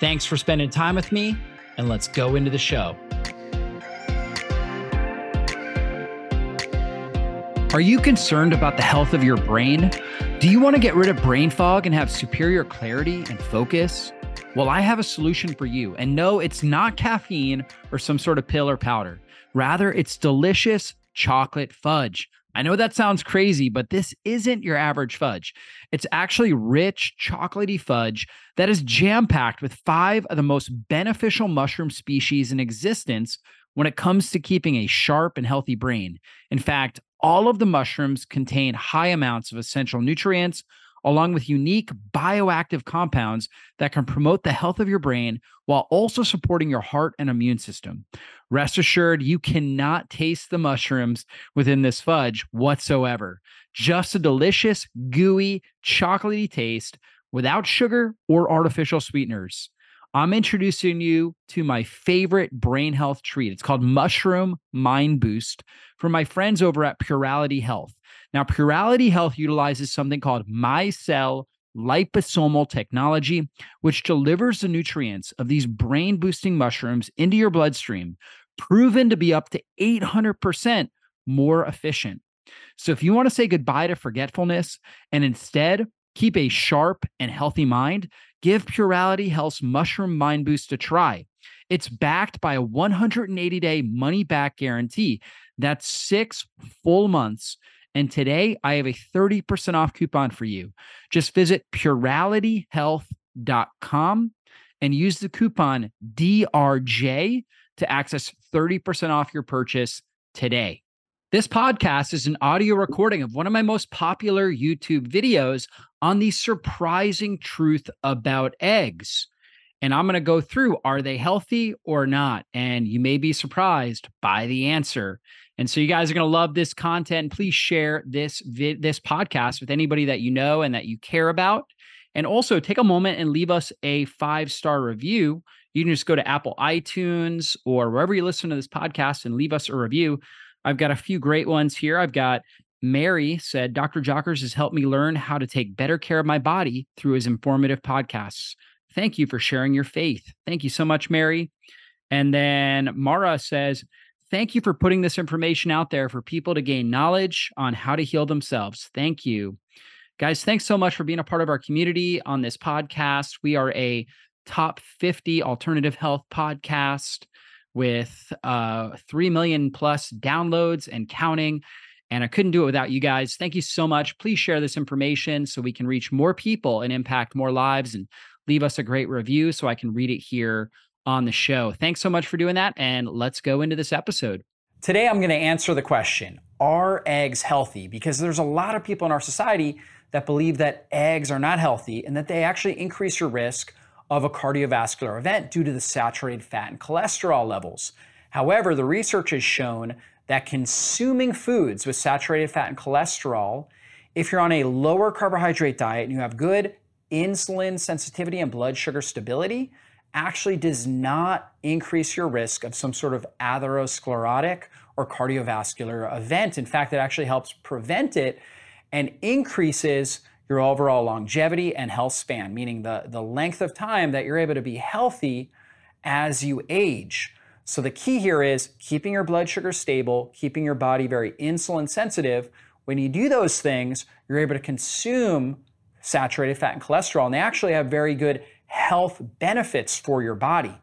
Thanks for spending time with me, and let's go into the show. Are you concerned about the health of your brain? Do you want to get rid of brain fog and have superior clarity and focus? Well, I have a solution for you. And no, it's not caffeine or some sort of pill or powder. Rather, it's delicious chocolate fudge. I know that sounds crazy, but this isn't your average fudge. It's actually rich, chocolatey fudge that is jam packed with five of the most beneficial mushroom species in existence when it comes to keeping a sharp and healthy brain. In fact, all of the mushrooms contain high amounts of essential nutrients, along with unique bioactive compounds that can promote the health of your brain while also supporting your heart and immune system. Rest assured, you cannot taste the mushrooms within this fudge whatsoever. Just a delicious, gooey, chocolatey taste without sugar or artificial sweeteners. I'm introducing you to my favorite brain health treat. It's called Mushroom Mind Boost from my friends over at Purality Health. Now, Purality Health utilizes something called MyCell liposomal technology, which delivers the nutrients of these brain boosting mushrooms into your bloodstream, proven to be up to 800% more efficient. So, if you want to say goodbye to forgetfulness and instead keep a sharp and healthy mind, give Purality Health's Mushroom Mind Boost a try. It's backed by a 180 day money back guarantee. That's six full months. And today I have a 30% off coupon for you. Just visit puralityhealth.com and use the coupon DRJ to access 30% off your purchase today. This podcast is an audio recording of one of my most popular YouTube videos on the surprising truth about eggs. And I'm going to go through are they healthy or not? And you may be surprised by the answer. And so you guys are going to love this content. Please share this this podcast with anybody that you know and that you care about. And also take a moment and leave us a five-star review. You can just go to Apple iTunes or wherever you listen to this podcast and leave us a review. I've got a few great ones here. I've got Mary said, Dr. Jockers has helped me learn how to take better care of my body through his informative podcasts. Thank you for sharing your faith. Thank you so much, Mary. And then Mara says, Thank you for putting this information out there for people to gain knowledge on how to heal themselves. Thank you. Guys, thanks so much for being a part of our community on this podcast. We are a top 50 alternative health podcast with uh, 3 million plus downloads and counting. And I couldn't do it without you guys. Thank you so much. Please share this information so we can reach more people and impact more lives and leave us a great review so I can read it here on the show. Thanks so much for doing that. And let's go into this episode. Today, I'm going to answer the question Are eggs healthy? Because there's a lot of people in our society that believe that eggs are not healthy and that they actually increase your risk of a cardiovascular event due to the saturated fat and cholesterol levels. However, the research has shown that consuming foods with saturated fat and cholesterol, if you're on a lower carbohydrate diet and you have good insulin sensitivity and blood sugar stability, actually does not increase your risk of some sort of atherosclerotic or cardiovascular event. In fact, it actually helps prevent it and increases your overall longevity and health span, meaning the, the length of time that you're able to be healthy as you age. So the key here is keeping your blood sugar stable, keeping your body very insulin sensitive. When you do those things, you're able to consume saturated fat and cholesterol, and they actually have very good health benefits for your body.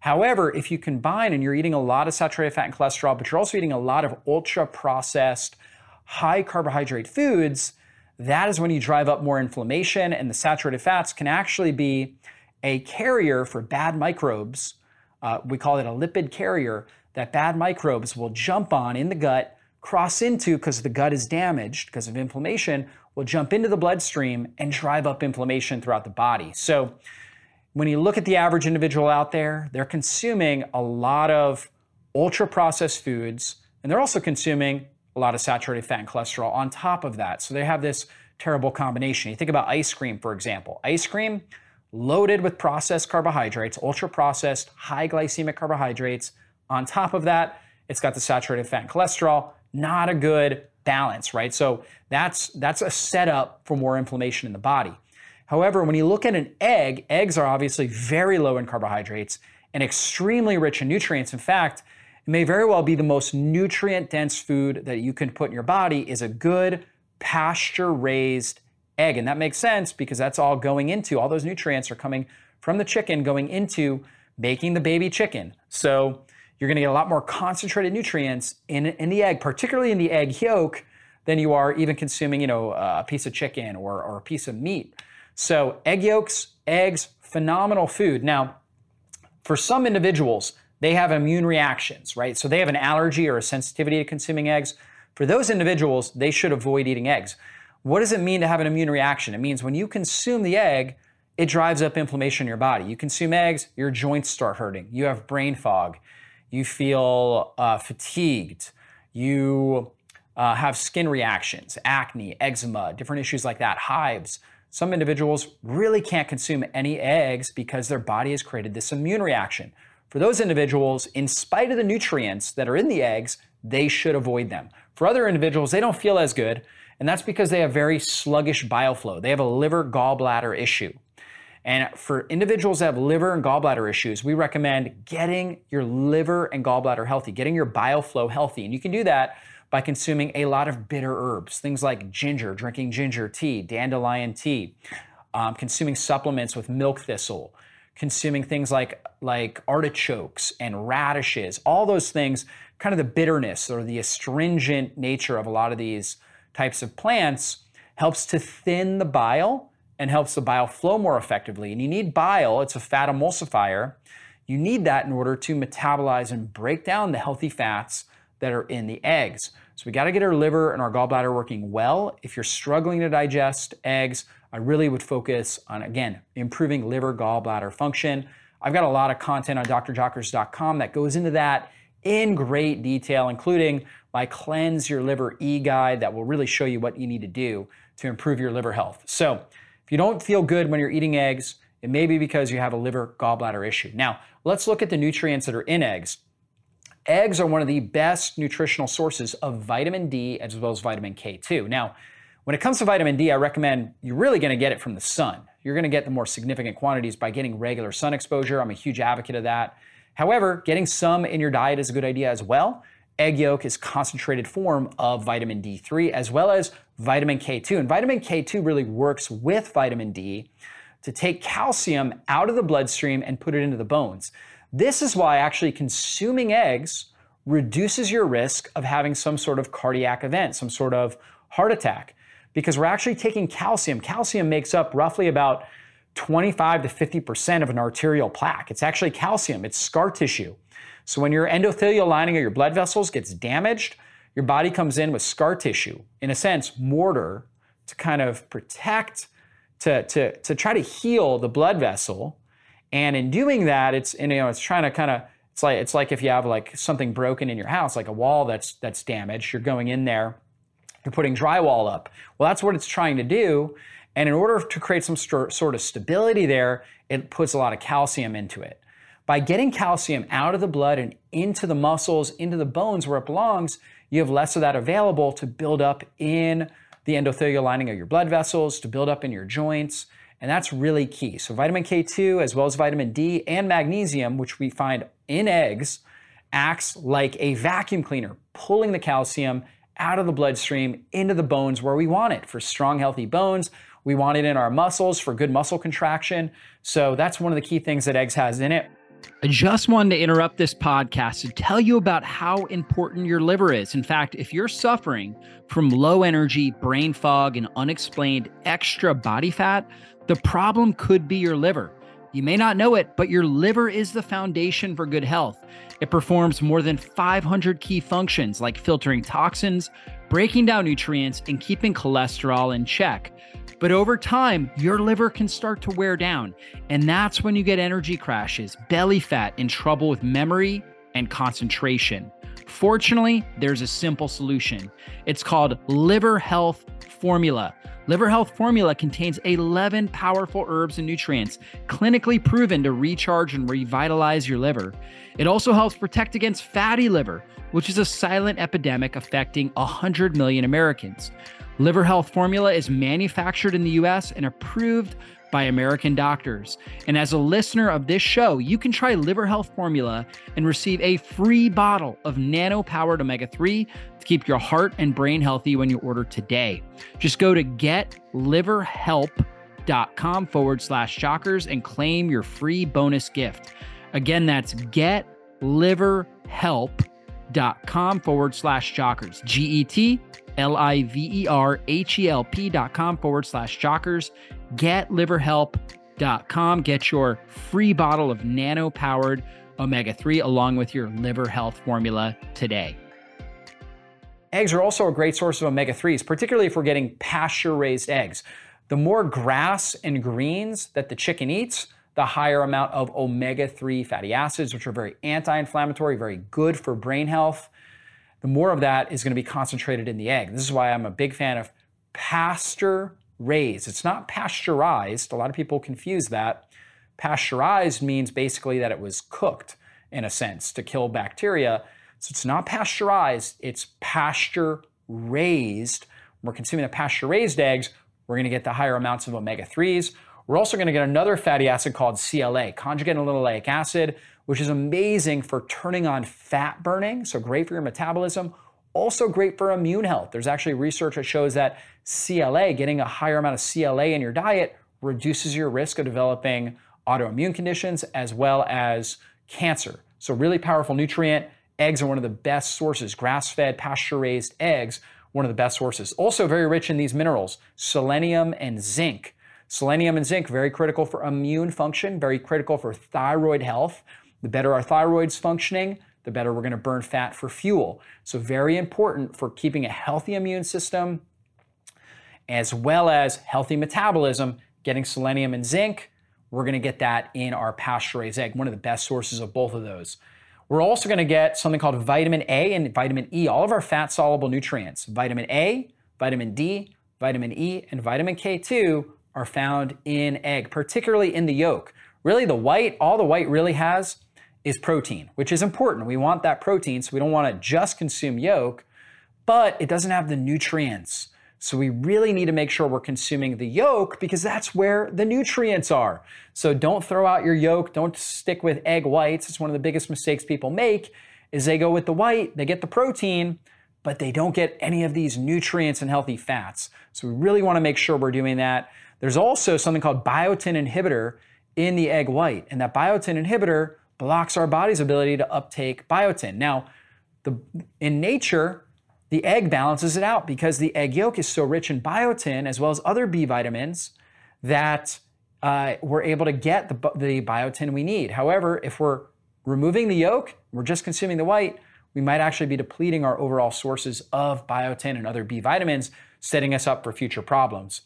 However, if you combine and you're eating a lot of saturated fat and cholesterol, but you're also eating a lot of ultra processed, high carbohydrate foods, that is when you drive up more inflammation, and the saturated fats can actually be a carrier for bad microbes. Uh, we call it a lipid carrier that bad microbes will jump on in the gut, cross into because the gut is damaged because of inflammation, will jump into the bloodstream and drive up inflammation throughout the body. So, when you look at the average individual out there, they're consuming a lot of ultra processed foods, and they're also consuming a lot of saturated fat and cholesterol on top of that. So they have this terrible combination. You think about ice cream, for example. Ice cream loaded with processed carbohydrates, ultra processed, high glycemic carbohydrates. On top of that, it's got the saturated fat and cholesterol. Not a good balance, right? So that's that's a setup for more inflammation in the body. However, when you look at an egg, eggs are obviously very low in carbohydrates and extremely rich in nutrients. In fact, it may very well be the most nutrient dense food that you can put in your body is a good pasture raised egg. And that makes sense because that's all going into, all those nutrients are coming from the chicken going into making the baby chicken. So you're gonna get a lot more concentrated nutrients in, in the egg, particularly in the egg yolk, than you are even consuming, you know, a piece of chicken or, or a piece of meat. So egg yolks, eggs, phenomenal food. Now, for some individuals, they have immune reactions, right? So they have an allergy or a sensitivity to consuming eggs. For those individuals, they should avoid eating eggs. What does it mean to have an immune reaction? It means when you consume the egg, it drives up inflammation in your body. You consume eggs, your joints start hurting. You have brain fog. You feel uh, fatigued. You uh, have skin reactions, acne, eczema, different issues like that, hives. Some individuals really can't consume any eggs because their body has created this immune reaction. For those individuals, in spite of the nutrients that are in the eggs, they should avoid them. For other individuals, they don't feel as good, and that's because they have very sluggish bile flow. They have a liver gallbladder issue. And for individuals that have liver and gallbladder issues, we recommend getting your liver and gallbladder healthy, getting your bile flow healthy. And you can do that by consuming a lot of bitter herbs, things like ginger, drinking ginger tea, dandelion tea, um, consuming supplements with milk thistle, consuming things like, like artichokes and radishes, all those things, kind of the bitterness or the astringent nature of a lot of these types of plants helps to thin the bile and helps the bile flow more effectively. And you need bile, it's a fat emulsifier. You need that in order to metabolize and break down the healthy fats that are in the eggs. So we got to get our liver and our gallbladder working well. If you're struggling to digest eggs, I really would focus on, again, improving liver gallbladder function. I've got a lot of content on drjockers.com that goes into that in great detail, including my Cleanse Your Liver e guide that will really show you what you need to do to improve your liver health. So, if you don't feel good when you're eating eggs, it may be because you have a liver gallbladder issue. Now, let's look at the nutrients that are in eggs. Eggs are one of the best nutritional sources of vitamin D as well as vitamin K2. Now, when it comes to vitamin D, I recommend you're really going to get it from the sun. You're going to get the more significant quantities by getting regular sun exposure. I'm a huge advocate of that. However, getting some in your diet is a good idea as well. Egg yolk is concentrated form of vitamin D3 as well as vitamin K2. And vitamin K2 really works with vitamin D to take calcium out of the bloodstream and put it into the bones. This is why actually consuming eggs reduces your risk of having some sort of cardiac event, some sort of heart attack, because we're actually taking calcium. Calcium makes up roughly about 25 to 50% of an arterial plaque. It's actually calcium, it's scar tissue. So when your endothelial lining of your blood vessels gets damaged, your body comes in with scar tissue, in a sense, mortar to kind of protect, to, to, to try to heal the blood vessel and in doing that, it's you know it's trying to kind of it's like it's like if you have like something broken in your house, like a wall that's that's damaged, you're going in there, you're putting drywall up. Well, that's what it's trying to do. And in order to create some st- sort of stability there, it puts a lot of calcium into it. By getting calcium out of the blood and into the muscles, into the bones where it belongs, you have less of that available to build up in the endothelial lining of your blood vessels, to build up in your joints. And that's really key. So, vitamin K2, as well as vitamin D and magnesium, which we find in eggs, acts like a vacuum cleaner, pulling the calcium out of the bloodstream into the bones where we want it for strong, healthy bones. We want it in our muscles for good muscle contraction. So, that's one of the key things that eggs has in it. I just wanted to interrupt this podcast to tell you about how important your liver is. In fact, if you're suffering from low energy, brain fog, and unexplained extra body fat, the problem could be your liver. You may not know it, but your liver is the foundation for good health. It performs more than 500 key functions like filtering toxins, breaking down nutrients, and keeping cholesterol in check. But over time, your liver can start to wear down, and that's when you get energy crashes, belly fat, and trouble with memory and concentration. Fortunately, there's a simple solution. It's called Liver Health Formula. Liver Health Formula contains 11 powerful herbs and nutrients, clinically proven to recharge and revitalize your liver. It also helps protect against fatty liver, which is a silent epidemic affecting 100 million Americans. Liver Health Formula is manufactured in the US and approved by American doctors. And as a listener of this show, you can try Liver Health Formula and receive a free bottle of nano powered omega 3 to keep your heart and brain healthy when you order today. Just go to getliverhelp.com forward slash jockers and claim your free bonus gift. Again, that's getliverhelp.com forward slash jockers. G E T L I V E R H E L P dot com forward slash jockers. Getliverhelp.com. Get your free bottle of nano powered omega 3 along with your liver health formula today. Eggs are also a great source of omega 3s, particularly if we're getting pasture raised eggs. The more grass and greens that the chicken eats, the higher amount of omega 3 fatty acids, which are very anti inflammatory, very good for brain health the more of that is going to be concentrated in the egg. This is why I'm a big fan of pasture raised. It's not pasteurized. A lot of people confuse that. Pasteurized means basically that it was cooked in a sense to kill bacteria. So it's not pasteurized, it's pasture raised. When we're consuming the pasture raised eggs, we're going to get the higher amounts of omega 3s. We're also going to get another fatty acid called CLA, conjugated linoleic acid, which is amazing for turning on fat burning, so great for your metabolism, also great for immune health. There's actually research that shows that CLA, getting a higher amount of CLA in your diet, reduces your risk of developing autoimmune conditions as well as cancer. So, really powerful nutrient. Eggs are one of the best sources. Grass fed, pasture raised eggs, one of the best sources. Also, very rich in these minerals selenium and zinc. Selenium and zinc, very critical for immune function, very critical for thyroid health. The better our thyroid's functioning, the better we're going to burn fat for fuel. So, very important for keeping a healthy immune system as well as healthy metabolism, getting selenium and zinc. We're going to get that in our pasture raised egg, one of the best sources of both of those. We're also going to get something called vitamin A and vitamin E, all of our fat soluble nutrients. Vitamin A, vitamin D, vitamin E, and vitamin K2 are found in egg, particularly in the yolk. Really, the white, all the white really has is protein, which is important. We want that protein, so we don't want to just consume yolk, but it doesn't have the nutrients. So we really need to make sure we're consuming the yolk because that's where the nutrients are. So don't throw out your yolk, don't stick with egg whites. It's one of the biggest mistakes people make is they go with the white, they get the protein, but they don't get any of these nutrients and healthy fats. So we really want to make sure we're doing that. There's also something called biotin inhibitor in the egg white, and that biotin inhibitor blocks our body's ability to uptake biotin. Now, the, in nature, the egg balances it out because the egg yolk is so rich in biotin as well as other B vitamins that uh, we're able to get the, the biotin we need. However, if we're removing the yolk, we're just consuming the white, we might actually be depleting our overall sources of biotin and other B vitamins, setting us up for future problems.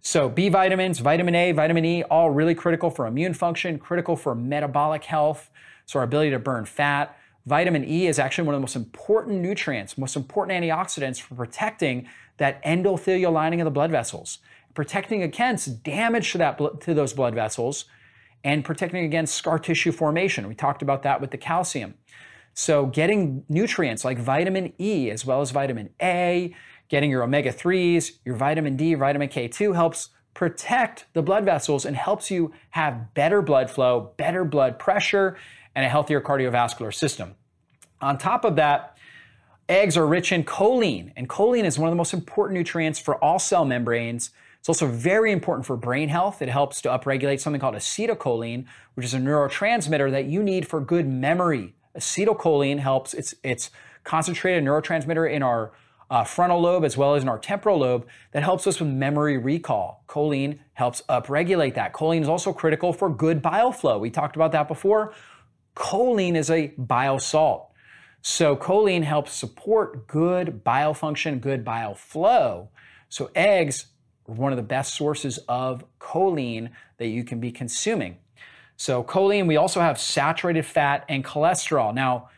So B vitamins, vitamin A, vitamin E, all really critical for immune function, critical for metabolic health, so our ability to burn fat. Vitamin E is actually one of the most important nutrients, most important antioxidants for protecting that endothelial lining of the blood vessels, protecting against damage to that to those blood vessels, and protecting against scar tissue formation. We talked about that with the calcium. So getting nutrients like vitamin E as well as vitamin A, getting your omega 3s, your vitamin D, vitamin K2 helps protect the blood vessels and helps you have better blood flow, better blood pressure, and a healthier cardiovascular system. On top of that, eggs are rich in choline, and choline is one of the most important nutrients for all cell membranes. It's also very important for brain health. It helps to upregulate something called acetylcholine, which is a neurotransmitter that you need for good memory. Acetylcholine helps, it's, it's concentrated neurotransmitter in our uh, frontal lobe as well as in our temporal lobe that helps us with memory recall. Choline helps upregulate that. Choline is also critical for good bile flow. We talked about that before. Choline is a bile salt. So choline helps support good bile function, good bile flow. So eggs are one of the best sources of choline that you can be consuming. So choline, we also have saturated fat and cholesterol. Now,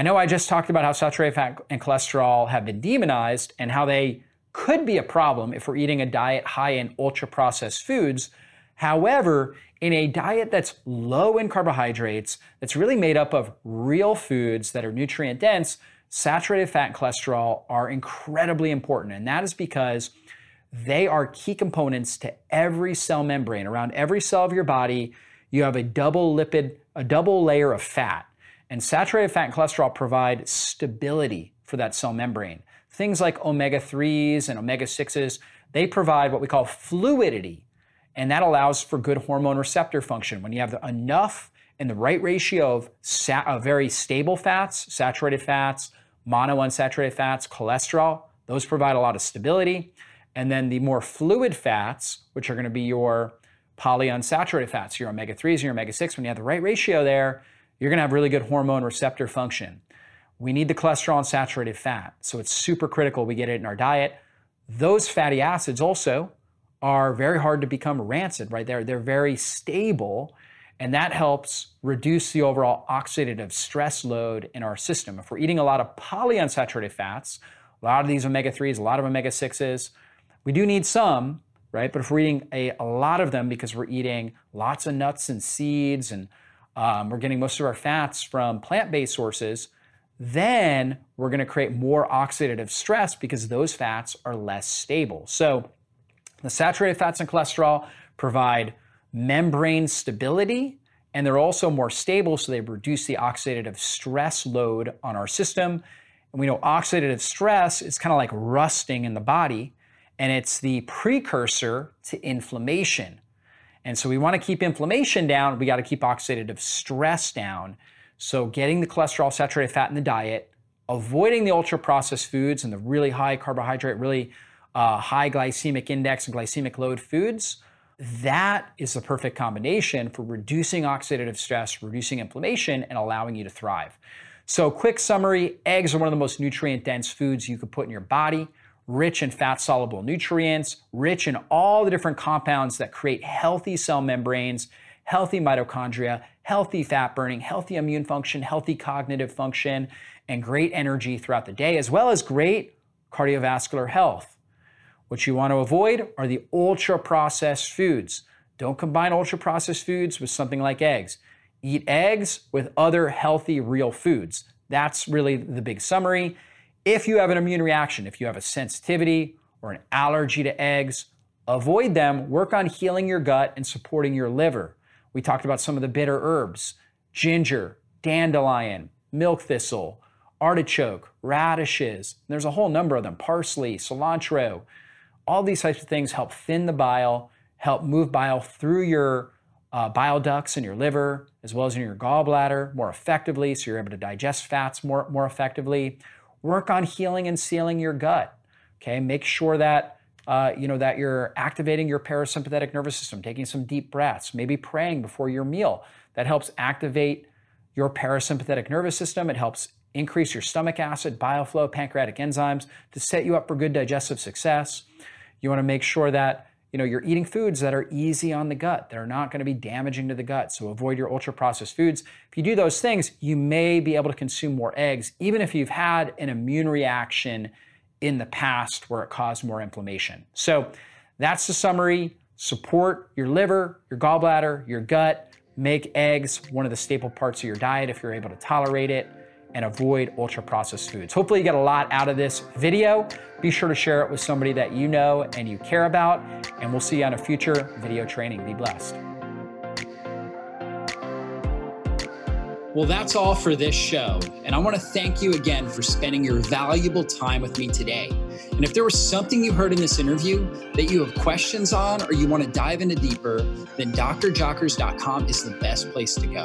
I know I just talked about how saturated fat and cholesterol have been demonized and how they could be a problem if we're eating a diet high in ultra processed foods. However, in a diet that's low in carbohydrates, that's really made up of real foods that are nutrient dense, saturated fat and cholesterol are incredibly important. And that is because they are key components to every cell membrane. Around every cell of your body, you have a double lipid, a double layer of fat. And saturated fat and cholesterol provide stability for that cell membrane. Things like omega 3s and omega 6s, they provide what we call fluidity. And that allows for good hormone receptor function. When you have enough and the right ratio of, of uh, very stable fats, saturated fats, monounsaturated fats, cholesterol, those provide a lot of stability. And then the more fluid fats, which are going to be your polyunsaturated fats, your omega 3s and your omega 6, when you have the right ratio there, you're going to have really good hormone receptor function. We need the cholesterol and saturated fat. So it's super critical we get it in our diet. Those fatty acids also are very hard to become rancid, right? They're, they're very stable, and that helps reduce the overall oxidative stress load in our system. If we're eating a lot of polyunsaturated fats, a lot of these omega 3s, a lot of omega 6s, we do need some, right? But if we're eating a, a lot of them because we're eating lots of nuts and seeds and um, we're getting most of our fats from plant based sources, then we're going to create more oxidative stress because those fats are less stable. So, the saturated fats and cholesterol provide membrane stability and they're also more stable, so they reduce the oxidative stress load on our system. And we know oxidative stress is kind of like rusting in the body, and it's the precursor to inflammation. And so we want to keep inflammation down, we got to keep oxidative stress down. So getting the cholesterol, saturated fat in the diet, avoiding the ultra processed foods and the really high carbohydrate, really uh, high glycemic index and glycemic load foods, that is the perfect combination for reducing oxidative stress, reducing inflammation, and allowing you to thrive. So, quick summary eggs are one of the most nutrient dense foods you could put in your body rich in fat soluble nutrients, rich in all the different compounds that create healthy cell membranes, healthy mitochondria, healthy fat burning, healthy immune function, healthy cognitive function, and great energy throughout the day, as well as great cardiovascular health. What you want to avoid are the ultra processed foods. Don't combine ultra processed foods with something like eggs. Eat eggs with other healthy, real foods. That's really the big summary. If you have an immune reaction, if you have a sensitivity or an allergy to eggs, avoid them. Work on healing your gut and supporting your liver. We talked about some of the bitter herbs ginger, dandelion, milk thistle, artichoke, radishes. There's a whole number of them parsley, cilantro. All these types of things help thin the bile, help move bile through your uh, bile ducts in your liver, as well as in your gallbladder more effectively, so you're able to digest fats more, more effectively. Work on healing and sealing your gut. Okay, make sure that uh, you know that you're activating your parasympathetic nervous system, taking some deep breaths, maybe praying before your meal. That helps activate your parasympathetic nervous system. It helps increase your stomach acid, bile flow, pancreatic enzymes to set you up for good digestive success. You want to make sure that you know you're eating foods that are easy on the gut that are not going to be damaging to the gut so avoid your ultra processed foods. If you do those things you may be able to consume more eggs even if you've had an immune reaction in the past where it caused more inflammation. So that's the summary. Support your liver your gallbladder your gut. Make eggs one of the staple parts of your diet if you're able to tolerate it and avoid ultra processed foods. Hopefully you get a lot out of this video. Be sure to share it with somebody that you know and you care about, and we'll see you on a future video training. Be blessed. Well, that's all for this show. And I want to thank you again for spending your valuable time with me today. And if there was something you heard in this interview that you have questions on or you want to dive into deeper, then drjockers.com is the best place to go.